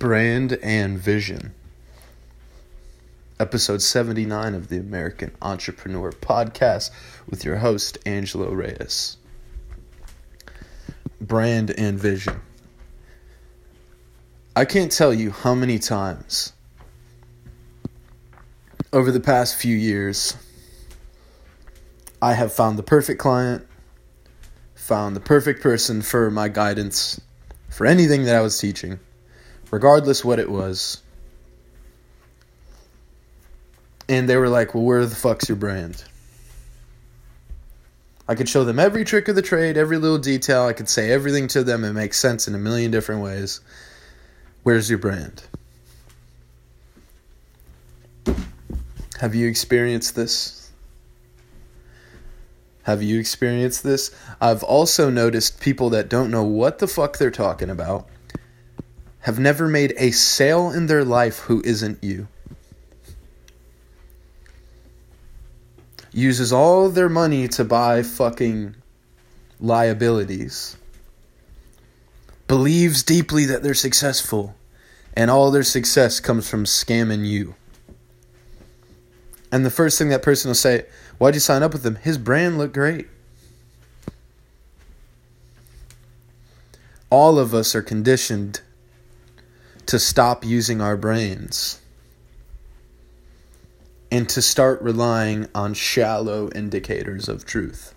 Brand and Vision, episode 79 of the American Entrepreneur Podcast with your host, Angelo Reyes. Brand and Vision. I can't tell you how many times over the past few years I have found the perfect client, found the perfect person for my guidance for anything that I was teaching regardless what it was. And they were like, "Well, where the fuck's your brand?" I could show them every trick of the trade, every little detail. I could say everything to them and make sense in a million different ways. Where's your brand? Have you experienced this? Have you experienced this? I've also noticed people that don't know what the fuck they're talking about have never made a sale in their life who isn't you. Uses all their money to buy fucking liabilities. Believes deeply that they're successful, and all their success comes from scamming you. And the first thing that person will say, Why'd you sign up with him? His brand looked great. All of us are conditioned to stop using our brains and to start relying on shallow indicators of truth.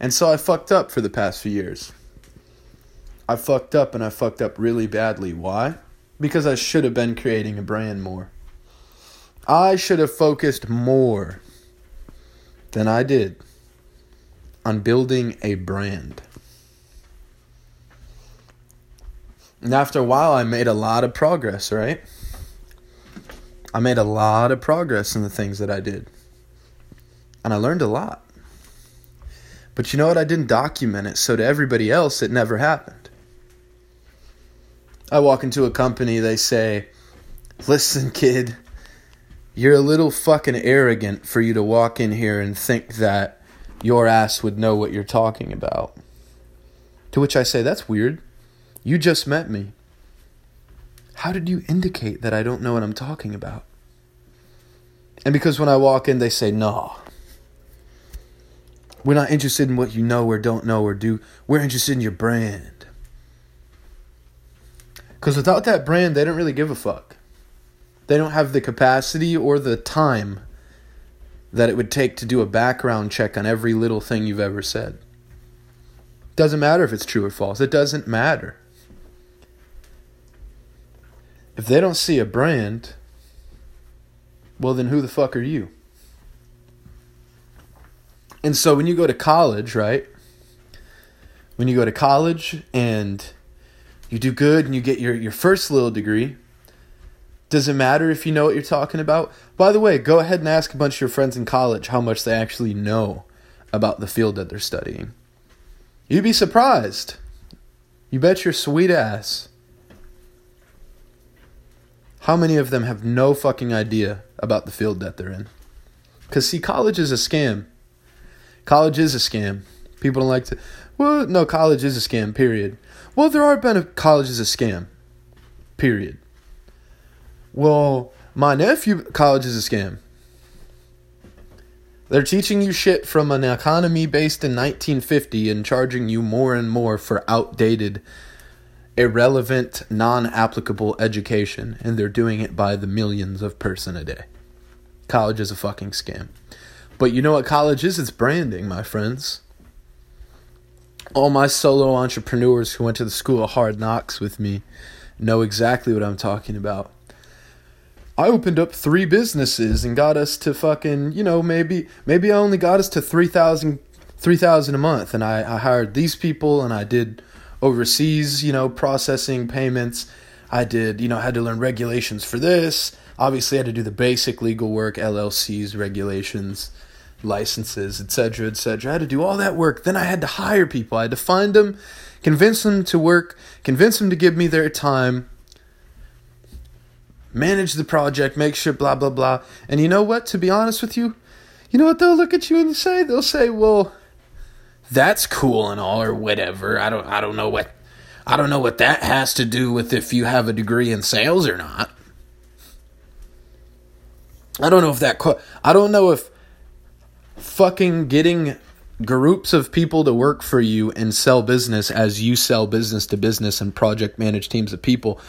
And so I fucked up for the past few years. I fucked up and I fucked up really badly. Why? Because I should have been creating a brand more. I should have focused more than I did on building a brand. And after a while, I made a lot of progress, right? I made a lot of progress in the things that I did. And I learned a lot. But you know what? I didn't document it, so to everybody else, it never happened. I walk into a company, they say, Listen, kid, you're a little fucking arrogant for you to walk in here and think that your ass would know what you're talking about. To which I say, That's weird. You just met me. How did you indicate that I don't know what I'm talking about? And because when I walk in, they say, no. We're not interested in what you know or don't know or do. We're interested in your brand. Because without that brand, they don't really give a fuck. They don't have the capacity or the time that it would take to do a background check on every little thing you've ever said. Doesn't matter if it's true or false. It doesn't matter if they don't see a brand, well, then who the fuck are you? And so when you go to college, right? When you go to college and you do good and you get your, your first little degree, does it matter if you know what you're talking about? By the way, go ahead and ask a bunch of your friends in college how much they actually know about the field that they're studying. You'd be surprised. You bet your sweet ass. How many of them have no fucking idea about the field that they're in? Because, see, college is a scam. College is a scam. People don't like to. Well, no, college is a scam, period. Well, there are benefits. College is a scam, period. Well, my nephew, college is a scam. They're teaching you shit from an economy based in 1950 and charging you more and more for outdated irrelevant, non applicable education, and they're doing it by the millions of person a day. College is a fucking scam. But you know what college is? It's branding, my friends. All my solo entrepreneurs who went to the school of hard knocks with me know exactly what I'm talking about. I opened up three businesses and got us to fucking, you know, maybe maybe I only got us to 3000 3000 a month and I, I hired these people and I did overseas, you know, processing payments. I did, you know, had to learn regulations for this. Obviously, I had to do the basic legal work, LLCs, regulations, licenses, etc., etc. I had to do all that work. Then I had to hire people. I had to find them, convince them to work, convince them to give me their time, manage the project, make sure blah blah blah. And you know what? To be honest with you, you know what they'll look at you and say? They'll say, "Well, that's cool and all or whatever. I don't I don't know what I don't know what that has to do with if you have a degree in sales or not. I don't know if that I don't know if fucking getting groups of people to work for you and sell business as you sell business to business and project manage teams of people.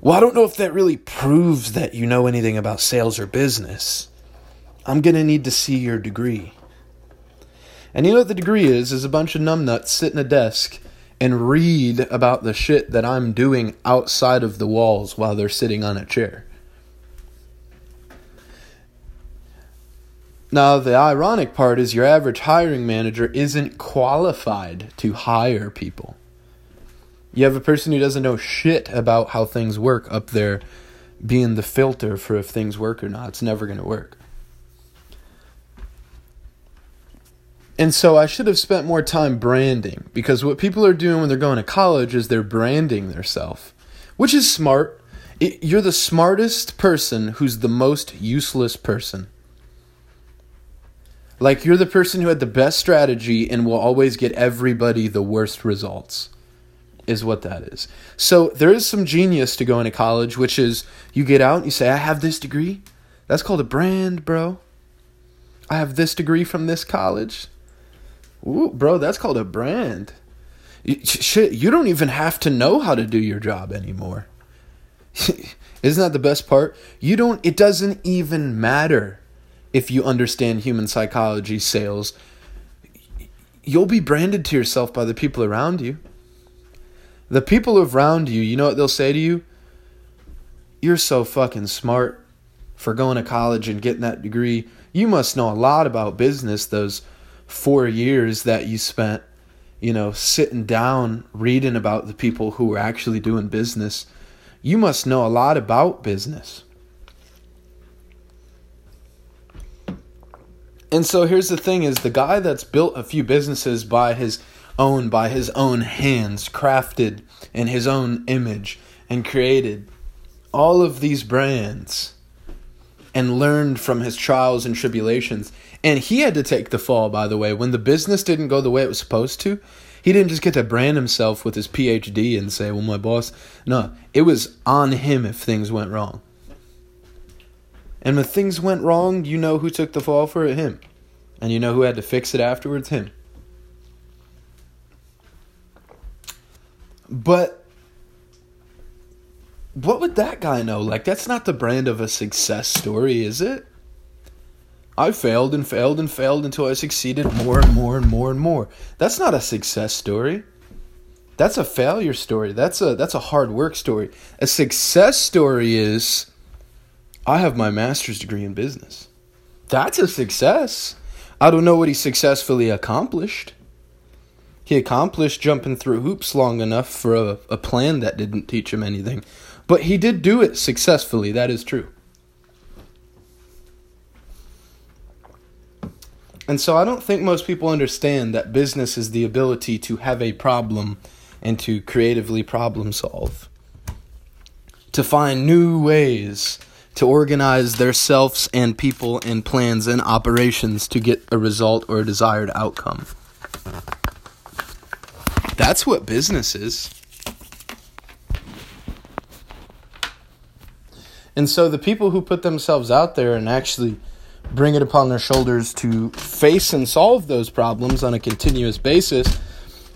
Well, I don't know if that really proves that you know anything about sales or business. I'm going to need to see your degree. And you know what the degree is? Is a bunch of numbnuts sit in a desk and read about the shit that I'm doing outside of the walls while they're sitting on a chair. Now, the ironic part is your average hiring manager isn't qualified to hire people. You have a person who doesn't know shit about how things work up there being the filter for if things work or not. It's never going to work. And so I should have spent more time branding because what people are doing when they're going to college is they're branding themselves, which is smart. It, you're the smartest person who's the most useless person. Like you're the person who had the best strategy and will always get everybody the worst results. Is what that is. So there is some genius to going to college, which is you get out and you say, I have this degree. That's called a brand, bro. I have this degree from this college. Ooh, bro, that's called a brand. Shit, you don't even have to know how to do your job anymore. Isn't that the best part? You don't, it doesn't even matter if you understand human psychology, sales, you'll be branded to yourself by the people around you. The people around you, you know what they'll say to you? You're so fucking smart for going to college and getting that degree. You must know a lot about business those four years that you spent, you know, sitting down reading about the people who were actually doing business. You must know a lot about business. And so here's the thing is the guy that's built a few businesses by his own by his own hands, crafted in his own image and created all of these brands and learned from his trials and tribulations. And he had to take the fall, by the way. When the business didn't go the way it was supposed to, he didn't just get to brand himself with his PhD and say, well, my boss. No, it was on him if things went wrong. And when things went wrong, you know who took the fall for it? Him. And you know who had to fix it afterwards? Him. But what would that guy know? Like, that's not the brand of a success story, is it? I failed and failed and failed until I succeeded more and more and more and more. That's not a success story. That's a failure story. That's a that's a hard work story. A success story is I have my master's degree in business. That's a success. I don't know what he successfully accomplished. He accomplished jumping through hoops long enough for a, a plan that didn't teach him anything. But he did do it successfully, that is true. And so I don't think most people understand that business is the ability to have a problem and to creatively problem solve. To find new ways to organize their selves and people and plans and operations to get a result or a desired outcome. That's what business is. And so the people who put themselves out there and actually bring it upon their shoulders to face and solve those problems on a continuous basis,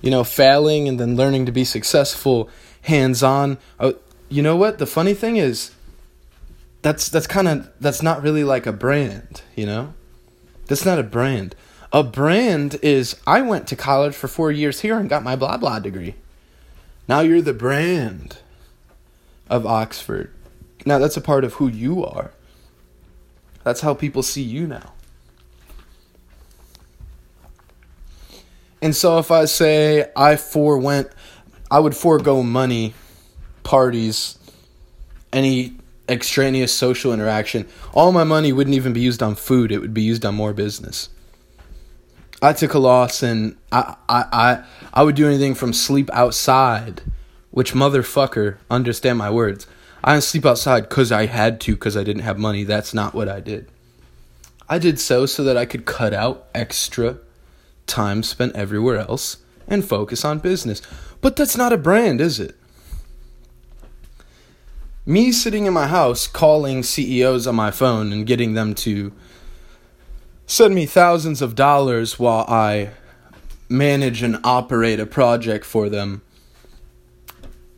you know, failing and then learning to be successful hands on. Uh, you know what? The funny thing is, that's that's kind of that's not really like a brand, you know? That's not a brand. A brand is I went to college for 4 years here and got my blah blah degree. Now you're the brand of Oxford. Now that's a part of who you are. That's how people see you now. And so if I say I forewent I would forego money, parties, any extraneous social interaction, all my money wouldn't even be used on food. It would be used on more business. I took a loss and I, I, I, I would do anything from sleep outside, which motherfucker, understand my words. I didn't sleep outside because I had to because I didn't have money. That's not what I did. I did so so that I could cut out extra time spent everywhere else and focus on business. But that's not a brand, is it? Me sitting in my house calling CEOs on my phone and getting them to send me thousands of dollars while I manage and operate a project for them.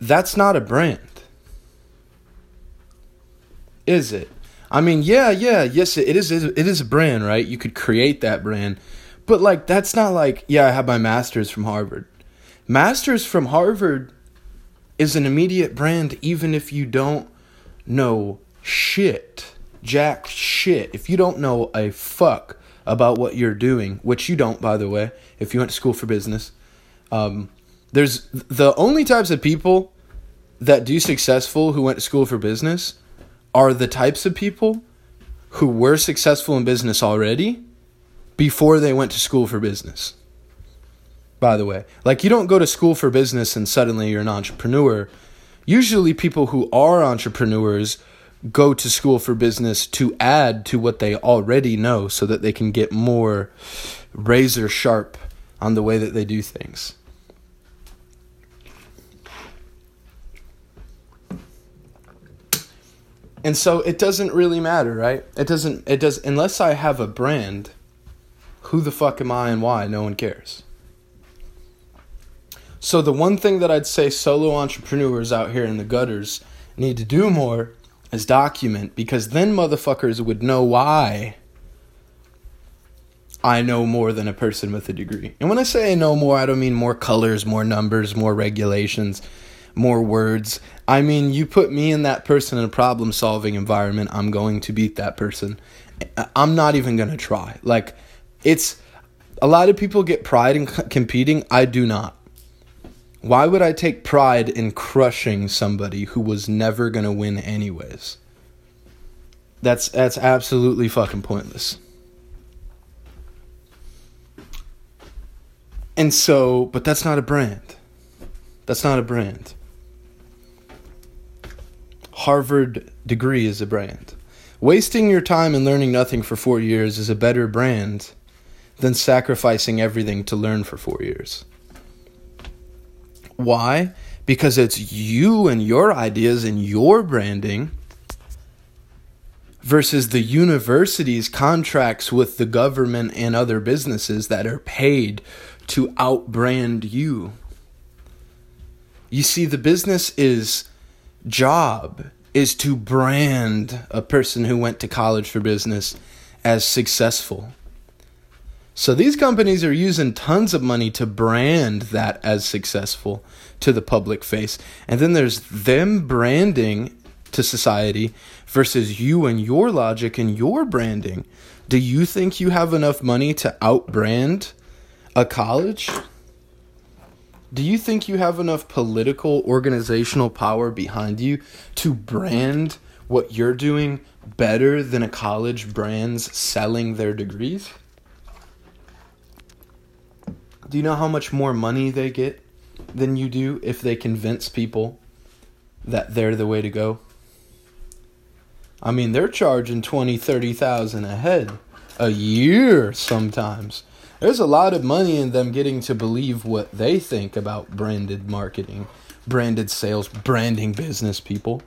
That's not a brand. Is it? I mean, yeah, yeah, yes, it is. It is a brand, right? You could create that brand, but like, that's not like, yeah, I have my master's from Harvard. Masters from Harvard is an immediate brand, even if you don't know shit, jack shit. If you don't know a fuck about what you're doing, which you don't, by the way, if you went to school for business. Um, there's the only types of people that do successful who went to school for business are the types of people who were successful in business already before they went to school for business. By the way, like you don't go to school for business and suddenly you're an entrepreneur. Usually, people who are entrepreneurs go to school for business to add to what they already know so that they can get more razor sharp on the way that they do things. And so it doesn't really matter, right? It doesn't it does unless I have a brand, who the fuck am I and why? No one cares. So the one thing that I'd say solo entrepreneurs out here in the gutters need to do more is document because then motherfuckers would know why I know more than a person with a degree. And when I say I know more, I don't mean more colors, more numbers, more regulations, more words. I mean, you put me and that person in a problem solving environment, I'm going to beat that person. I'm not even going to try. Like, it's a lot of people get pride in competing. I do not. Why would I take pride in crushing somebody who was never going to win anyways? That's that's absolutely fucking pointless. And so, but that's not a brand. That's not a brand. Harvard degree is a brand. Wasting your time and learning nothing for 4 years is a better brand than sacrificing everything to learn for 4 years. Why? Because it's you and your ideas and your branding versus the university's contracts with the government and other businesses that are paid to outbrand you. You see, the business is job is to brand a person who went to college for business as successful. So these companies are using tons of money to brand that as successful to the public face. And then there's them branding to society versus you and your logic and your branding. Do you think you have enough money to outbrand a college? Do you think you have enough political organizational power behind you to brand what you're doing better than a college brands selling their degrees? Do you know how much more money they get than you do if they convince people that they're the way to go? I mean, they're charging 20, 30,000 a head a year sometimes. There's a lot of money in them getting to believe what they think about branded marketing, branded sales, branding business people.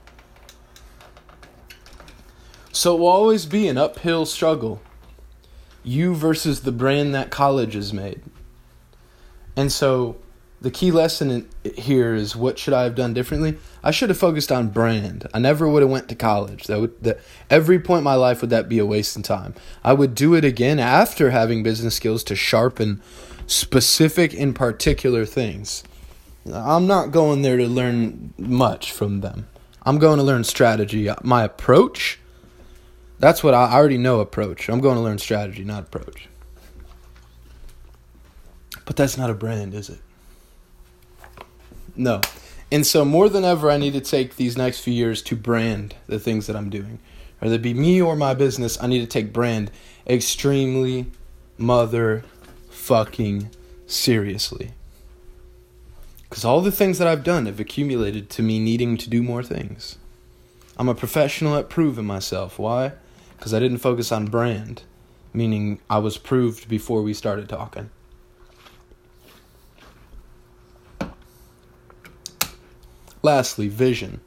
So it will always be an uphill struggle. You versus the brand that college has made. And so the key lesson here is what should I have done differently? I should have focused on brand. I never would have went to college. That would that every point in my life would that be a waste of time. I would do it again after having business skills to sharpen specific and particular things. I'm not going there to learn much from them. I'm going to learn strategy. My approach, that's what I already know approach. I'm going to learn strategy, not approach. But that's not a brand, is it? No. And so more than ever, I need to take these next few years to brand the things that I'm doing. Whether it be me or my business, I need to take brand extremely mother fucking seriously. Because all the things that I've done have accumulated to me needing to do more things. I'm a professional at proving myself. Why? Because I didn't focus on brand, meaning I was proved before we started talking. Lastly, vision.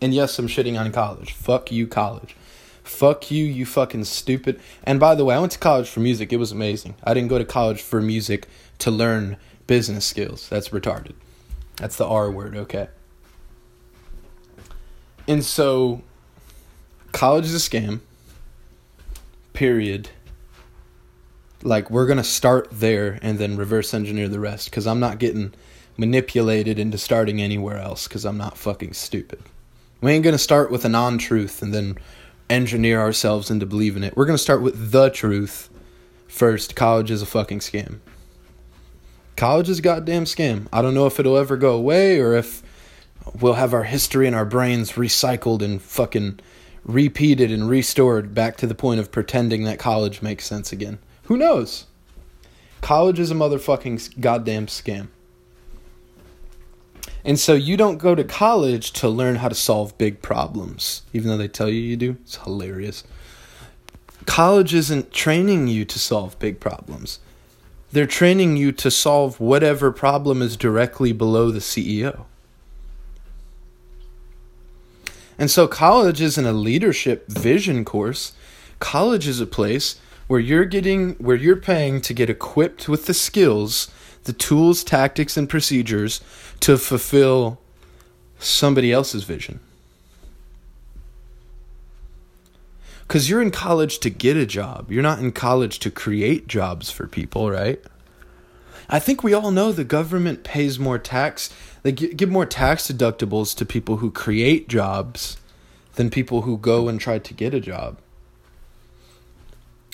And yes, I'm shitting on college. Fuck you, college. Fuck you, you fucking stupid. And by the way, I went to college for music. It was amazing. I didn't go to college for music to learn business skills. That's retarded. That's the R word, okay? And so, college is a scam. Period. Like, we're going to start there and then reverse engineer the rest because I'm not getting manipulated into starting anywhere else because I'm not fucking stupid. We ain't going to start with a non truth and then engineer ourselves into believing it. We're going to start with the truth first. College is a fucking scam. College is a goddamn scam. I don't know if it'll ever go away or if we'll have our history and our brains recycled and fucking repeated and restored back to the point of pretending that college makes sense again. Who knows? College is a motherfucking goddamn scam. And so you don't go to college to learn how to solve big problems, even though they tell you you do. It's hilarious. College isn't training you to solve big problems. They're training you to solve whatever problem is directly below the CEO. And so college isn't a leadership vision course. College is a place where you're getting where you're paying to get equipped with the skills the tools, tactics, and procedures to fulfill somebody else's vision. Because you're in college to get a job, you're not in college to create jobs for people, right? I think we all know the government pays more tax, they give more tax deductibles to people who create jobs than people who go and try to get a job.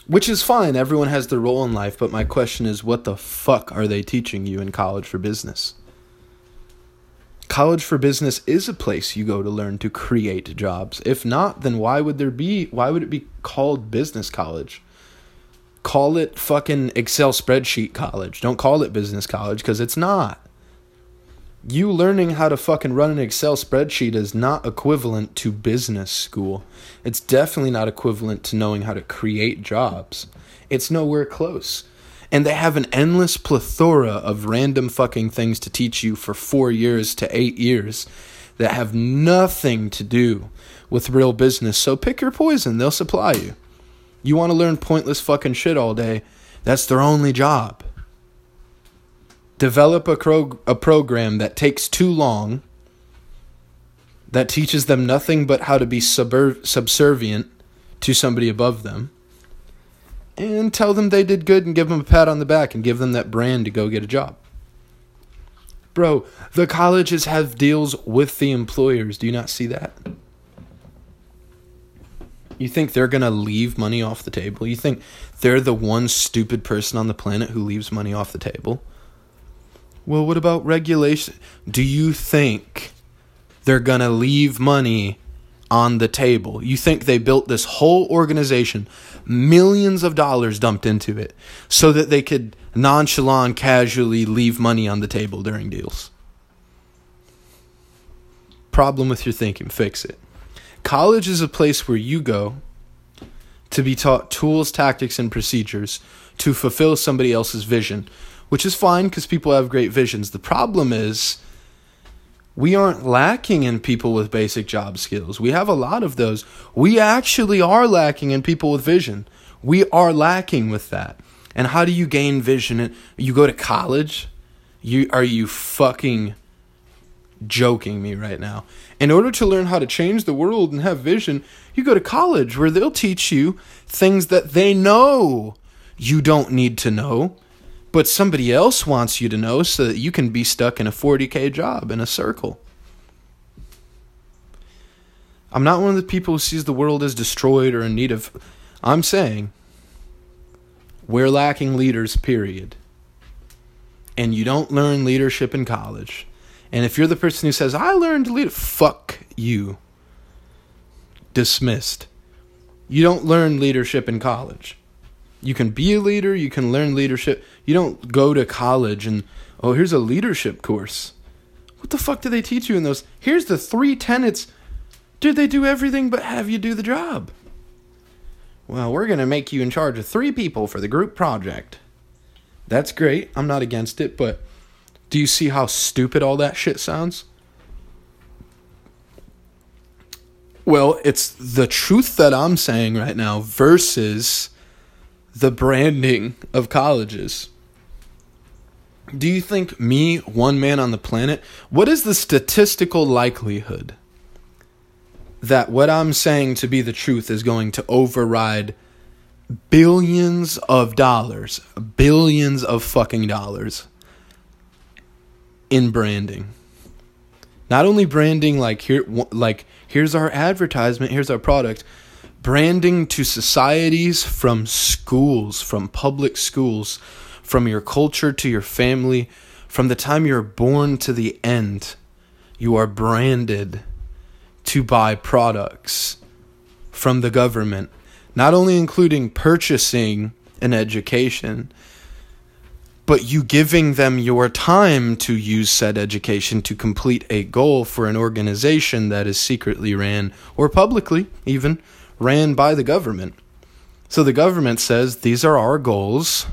Which is fine, everyone has their role in life, but my question is what the fuck are they teaching you in college for business? College for business is a place you go to learn to create jobs. If not, then why would there be why would it be called business college? Call it fucking Excel spreadsheet college. Don't call it business college because it's not you learning how to fucking run an Excel spreadsheet is not equivalent to business school. It's definitely not equivalent to knowing how to create jobs. It's nowhere close. And they have an endless plethora of random fucking things to teach you for four years to eight years that have nothing to do with real business. So pick your poison, they'll supply you. You want to learn pointless fucking shit all day, that's their only job develop a, cro- a program that takes too long, that teaches them nothing but how to be subservient to somebody above them, and tell them they did good and give them a pat on the back and give them that brand to go get a job. Bro, the colleges have deals with the employers. Do you not see that? You think they're going to leave money off the table? You think they're the one stupid person on the planet who leaves money off the table? Well, what about regulation? Do you think they're going to leave money on the table? You think they built this whole organization, millions of dollars dumped into it, so that they could nonchalant, casually leave money on the table during deals? Problem with your thinking, fix it. College is a place where you go to be taught tools, tactics, and procedures to fulfill somebody else's vision which is fine because people have great visions. The problem is we aren't lacking in people with basic job skills. We have a lot of those. We actually are lacking in people with vision. We are lacking with that. And how do you gain vision? You go to college? You are you fucking joking me right now? In order to learn how to change the world and have vision, you go to college where they'll teach you things that they know you don't need to know but somebody else wants you to know so that you can be stuck in a 40k job in a circle. I'm not one of the people who sees the world as destroyed or in need of. I'm saying we're lacking leaders, period. And you don't learn leadership in college. And if you're the person who says, I learned to lead, fuck you. Dismissed. You don't learn leadership in college. You can be a leader, you can learn leadership. You don't go to college and, oh, here's a leadership course. What the fuck do they teach you in those? Here's the three tenets. Dude, they do everything but have you do the job. Well, we're going to make you in charge of three people for the group project. That's great. I'm not against it, but Do you see how stupid all that shit sounds? Well, it's the truth that I'm saying right now versus the branding of colleges. Do you think me, one man on the planet, what is the statistical likelihood that what I'm saying to be the truth is going to override billions of dollars, billions of fucking dollars in branding? Not only branding like here like here's our advertisement, here's our product, branding to societies from schools, from public schools, from your culture to your family, from the time you're born to the end. You are branded to buy products from the government, not only including purchasing an education, but you giving them your time to use said education to complete a goal for an organization that is secretly ran or publicly even ran by the government. So the government says these are our goals.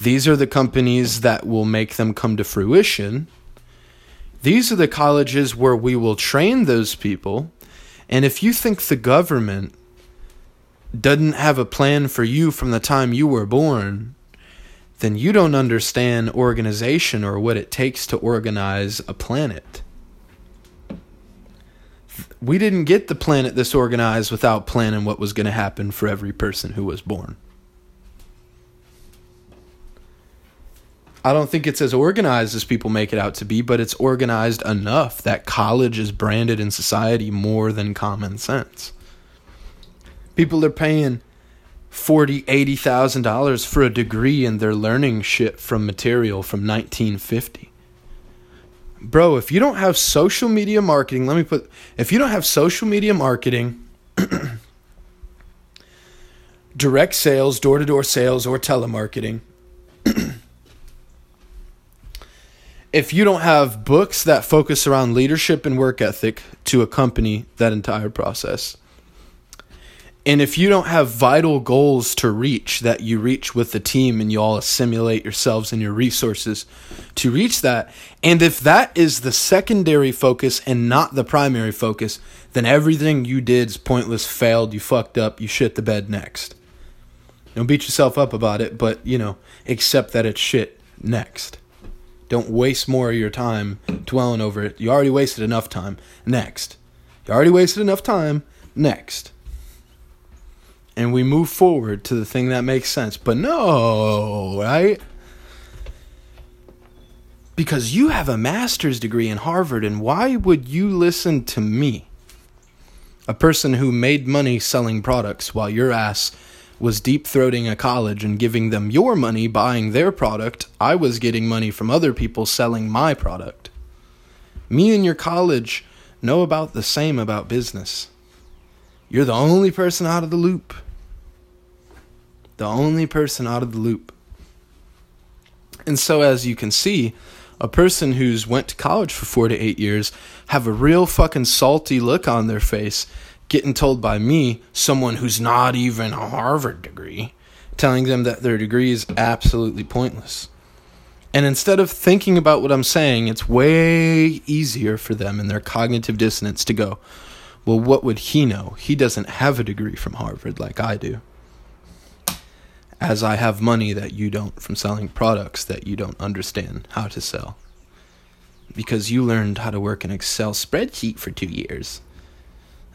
These are the companies that will make them come to fruition. These are the colleges where we will train those people. And if you think the government doesn't have a plan for you from the time you were born, then you don't understand organization or what it takes to organize a planet. We didn't get the planet this organized without planning what was going to happen for every person who was born. I don't think it's as organized as people make it out to be, but it's organized enough that college is branded in society more than common sense. People are paying forty, eighty thousand dollars for a degree and they're learning shit from material from 1950. Bro, if you don't have social media marketing, let me put if you don't have social media marketing, direct sales, door to door sales, or telemarketing, if you don't have books that focus around leadership and work ethic to accompany that entire process, and if you don't have vital goals to reach that you reach with the team and you all assimilate yourselves and your resources to reach that, and if that is the secondary focus and not the primary focus, then everything you did is pointless, failed, you fucked up, you shit the bed next. Don't beat yourself up about it, but you know, accept that it's shit next. Don't waste more of your time dwelling over it. You already wasted enough time. Next. You already wasted enough time. Next. And we move forward to the thing that makes sense. But no, right? Because you have a master's degree in Harvard, and why would you listen to me? A person who made money selling products while your ass was deep throating a college and giving them your money buying their product, I was getting money from other people selling my product. Me and your college know about the same about business. You're the only person out of the loop. The only person out of the loop. And so as you can see, a person who's went to college for 4 to 8 years have a real fucking salty look on their face getting told by me, someone who's not even a Harvard degree, telling them that their degree is absolutely pointless. And instead of thinking about what I'm saying, it's way easier for them in their cognitive dissonance to go, well, what would he know? He doesn't have a degree from Harvard like I do. As I have money that you don't from selling products that you don't understand how to sell. Because you learned how to work an Excel spreadsheet for two years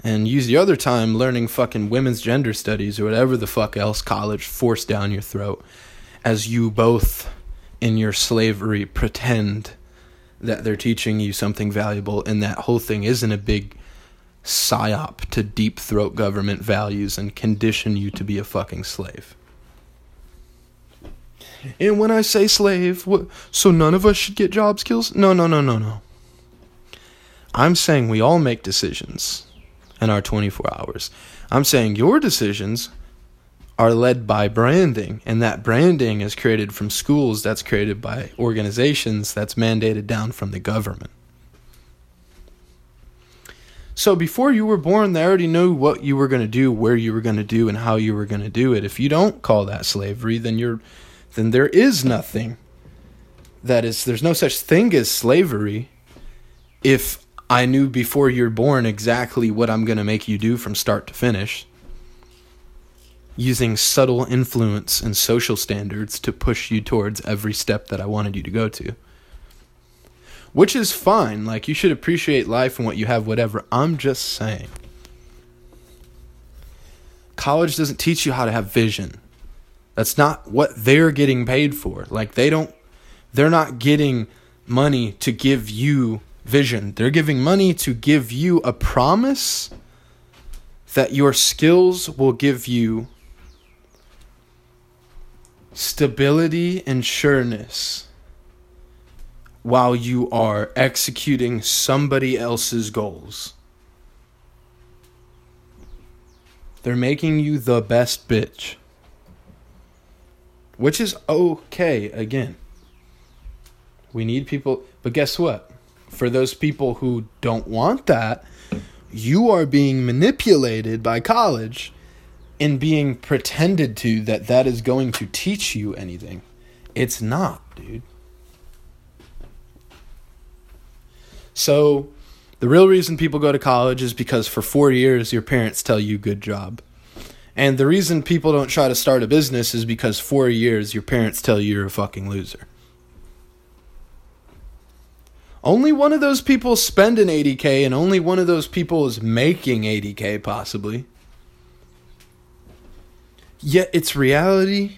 and use the other time learning fucking women's gender studies or whatever the fuck else college forced down your throat as you both in your slavery pretend that they're teaching you something valuable and that whole thing isn't a big psyop to deep throat government values and condition you to be a fucking slave. And when I say slave, what, so none of us should get job skills? No, no, no, no, no. I'm saying we all make decisions in our 24 hours. I'm saying your decisions are led by branding, and that branding is created from schools, that's created by organizations, that's mandated down from the government. So before you were born, they already knew what you were going to do, where you were going to do, and how you were going to do it. If you don't call that slavery, then you're then there is nothing that is there's no such thing as slavery if I knew before you're born exactly what I'm going to make you do from start to finish using subtle influence and social standards to push you towards every step that I wanted you to go to. Which is fine. Like, you should appreciate life and what you have, whatever. I'm just saying. College doesn't teach you how to have vision. That's not what they're getting paid for. Like, they don't, they're not getting money to give you vision. They're giving money to give you a promise that your skills will give you stability and sureness while you are executing somebody else's goals. They're making you the best bitch. Which is okay, again. We need people, but guess what? For those people who don't want that, you are being manipulated by college in being pretended to that that is going to teach you anything. It's not, dude. So, the real reason people go to college is because for four years your parents tell you good job. And the reason people don't try to start a business is because for years your parents tell you you're a fucking loser. Only one of those people spend an 80k, and only one of those people is making 80k, possibly. Yet it's reality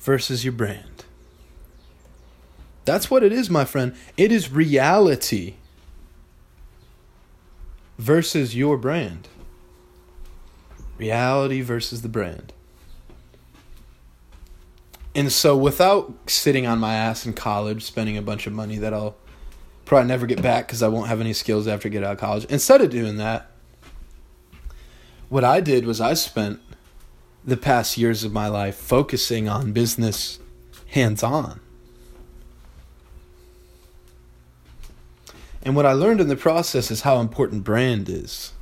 versus your brand. That's what it is, my friend. It is reality versus your brand. Reality versus the brand. And so, without sitting on my ass in college, spending a bunch of money that I'll probably never get back because I won't have any skills after I get out of college, instead of doing that, what I did was I spent the past years of my life focusing on business hands on. And what I learned in the process is how important brand is.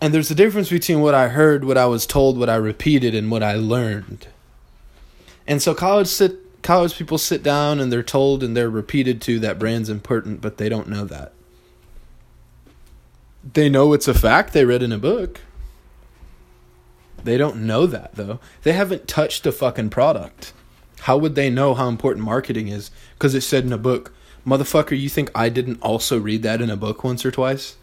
And there's a difference between what I heard, what I was told, what I repeated, and what I learned. And so college sit college people sit down and they're told and they're repeated to that brand's important, but they don't know that. They know it's a fact they read in a book. They don't know that though. They haven't touched a fucking product. How would they know how important marketing is? Because it said in a book. Motherfucker, you think I didn't also read that in a book once or twice?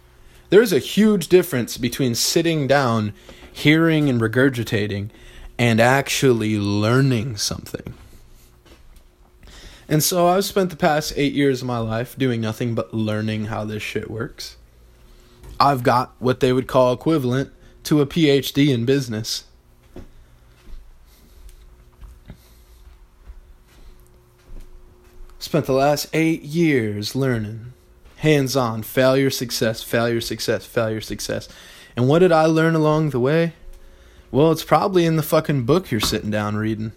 There's a huge difference between sitting down, hearing and regurgitating, and actually learning something. And so I've spent the past eight years of my life doing nothing but learning how this shit works. I've got what they would call equivalent to a PhD in business. Spent the last eight years learning hands on failure, success, failure, success, failure, success. And what did I learn along the way? Well, it's probably in the fucking book you're sitting down reading.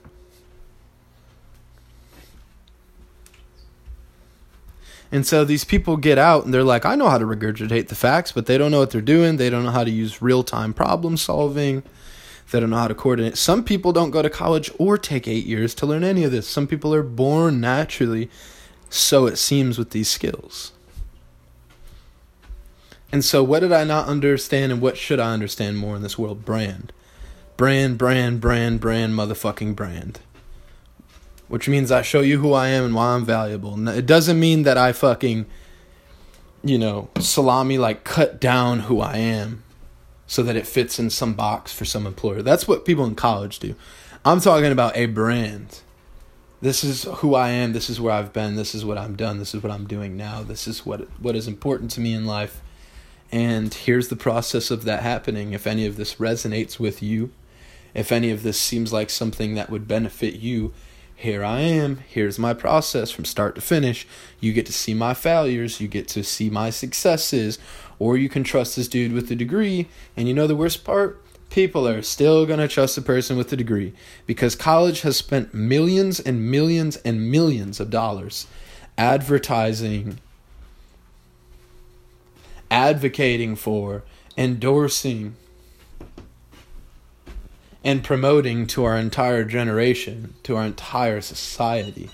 And so these people get out and they're like, I know how to regurgitate the facts, but they don't know what they're doing. They don't know how to use real time problem solving. They don't know how to coordinate. Some people don't go to college or take eight years to learn any of this. Some people are born naturally, so it seems, with these skills. And so, what did I not understand and what should I understand more in this world? Brand. Brand, brand, brand, brand, motherfucking brand which means I show you who I am and why I'm valuable. It doesn't mean that I fucking, you know, salami like cut down who I am so that it fits in some box for some employer. That's what people in college do. I'm talking about a brand. This is who I am. This is where I've been. This is what I'm done. This is what I'm doing now. This is what what is important to me in life. And here's the process of that happening. If any of this resonates with you, if any of this seems like something that would benefit you, here I am. Here's my process from start to finish. You get to see my failures, you get to see my successes, or you can trust this dude with a degree. And you know the worst part? People are still going to trust the person with a degree because college has spent millions and millions and millions of dollars advertising, advocating for, endorsing, and promoting to our entire generation, to our entire society,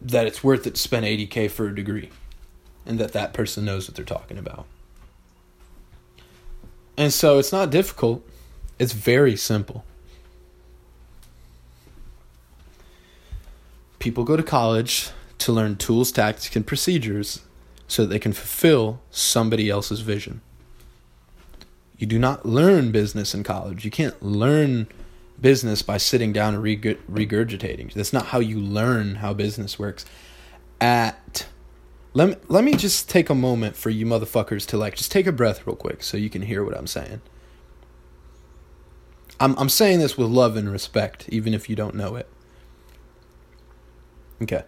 that it's worth it to spend 80K for a degree and that that person knows what they're talking about. And so it's not difficult, it's very simple. People go to college to learn tools, tactics, and procedures so that they can fulfill somebody else's vision. You do not learn business in college. You can't learn business by sitting down and regurgitating. That's not how you learn how business works. At let me, let me just take a moment for you motherfuckers to like just take a breath real quick so you can hear what I'm saying. I'm I'm saying this with love and respect even if you don't know it. Okay.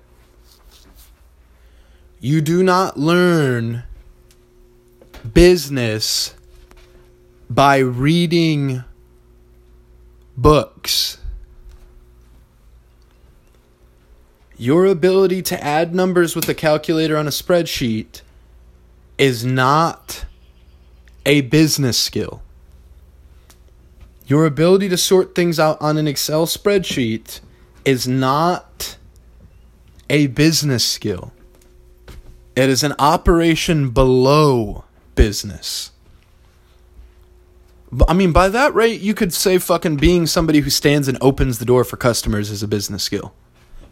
You do not learn business by reading books. Your ability to add numbers with a calculator on a spreadsheet is not a business skill. Your ability to sort things out on an Excel spreadsheet is not a business skill. It is an operation below business. I mean, by that rate, you could say fucking being somebody who stands and opens the door for customers is a business skill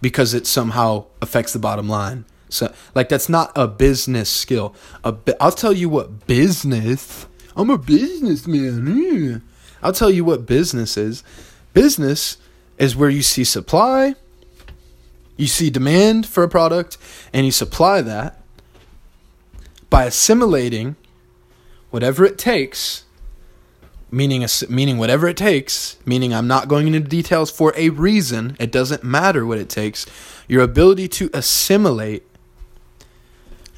because it somehow affects the bottom line. So, like, that's not a business skill. A I'll tell you what business. I'm a businessman. Hmm. I'll tell you what business is. Business is where you see supply, you see demand for a product, and you supply that by assimilating whatever it takes meaning meaning whatever it takes meaning i'm not going into details for a reason it doesn't matter what it takes your ability to assimilate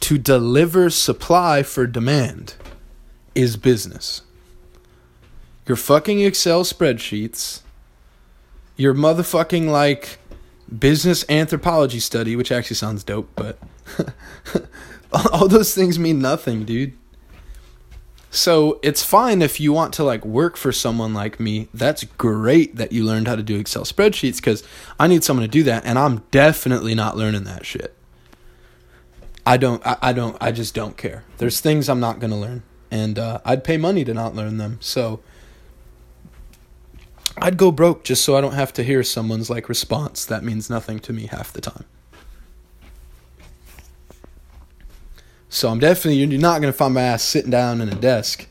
to deliver supply for demand is business. Your fucking excel spreadsheets your motherfucking like business anthropology study which actually sounds dope but all those things mean nothing dude so it's fine if you want to like work for someone like me. That's great that you learned how to do Excel spreadsheets because I need someone to do that, and I'm definitely not learning that shit. I don't. I, I don't. I just don't care. There's things I'm not gonna learn, and uh, I'd pay money to not learn them. So I'd go broke just so I don't have to hear someone's like response. That means nothing to me half the time. So I'm definitely you're not gonna find my ass sitting down in a desk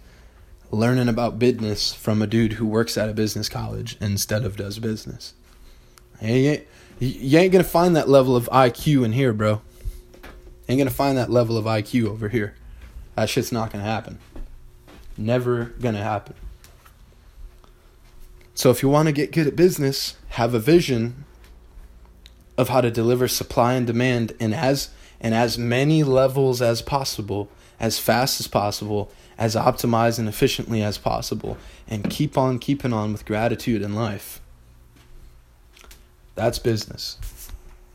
learning about business from a dude who works at a business college instead of does business. You ain't, you ain't gonna find that level of IQ in here, bro. Ain't gonna find that level of IQ over here. That shit's not gonna happen. Never gonna happen. So if you want to get good at business, have a vision of how to deliver supply and demand and as and as many levels as possible, as fast as possible, as optimized and efficiently as possible, and keep on keeping on with gratitude in life. That's business.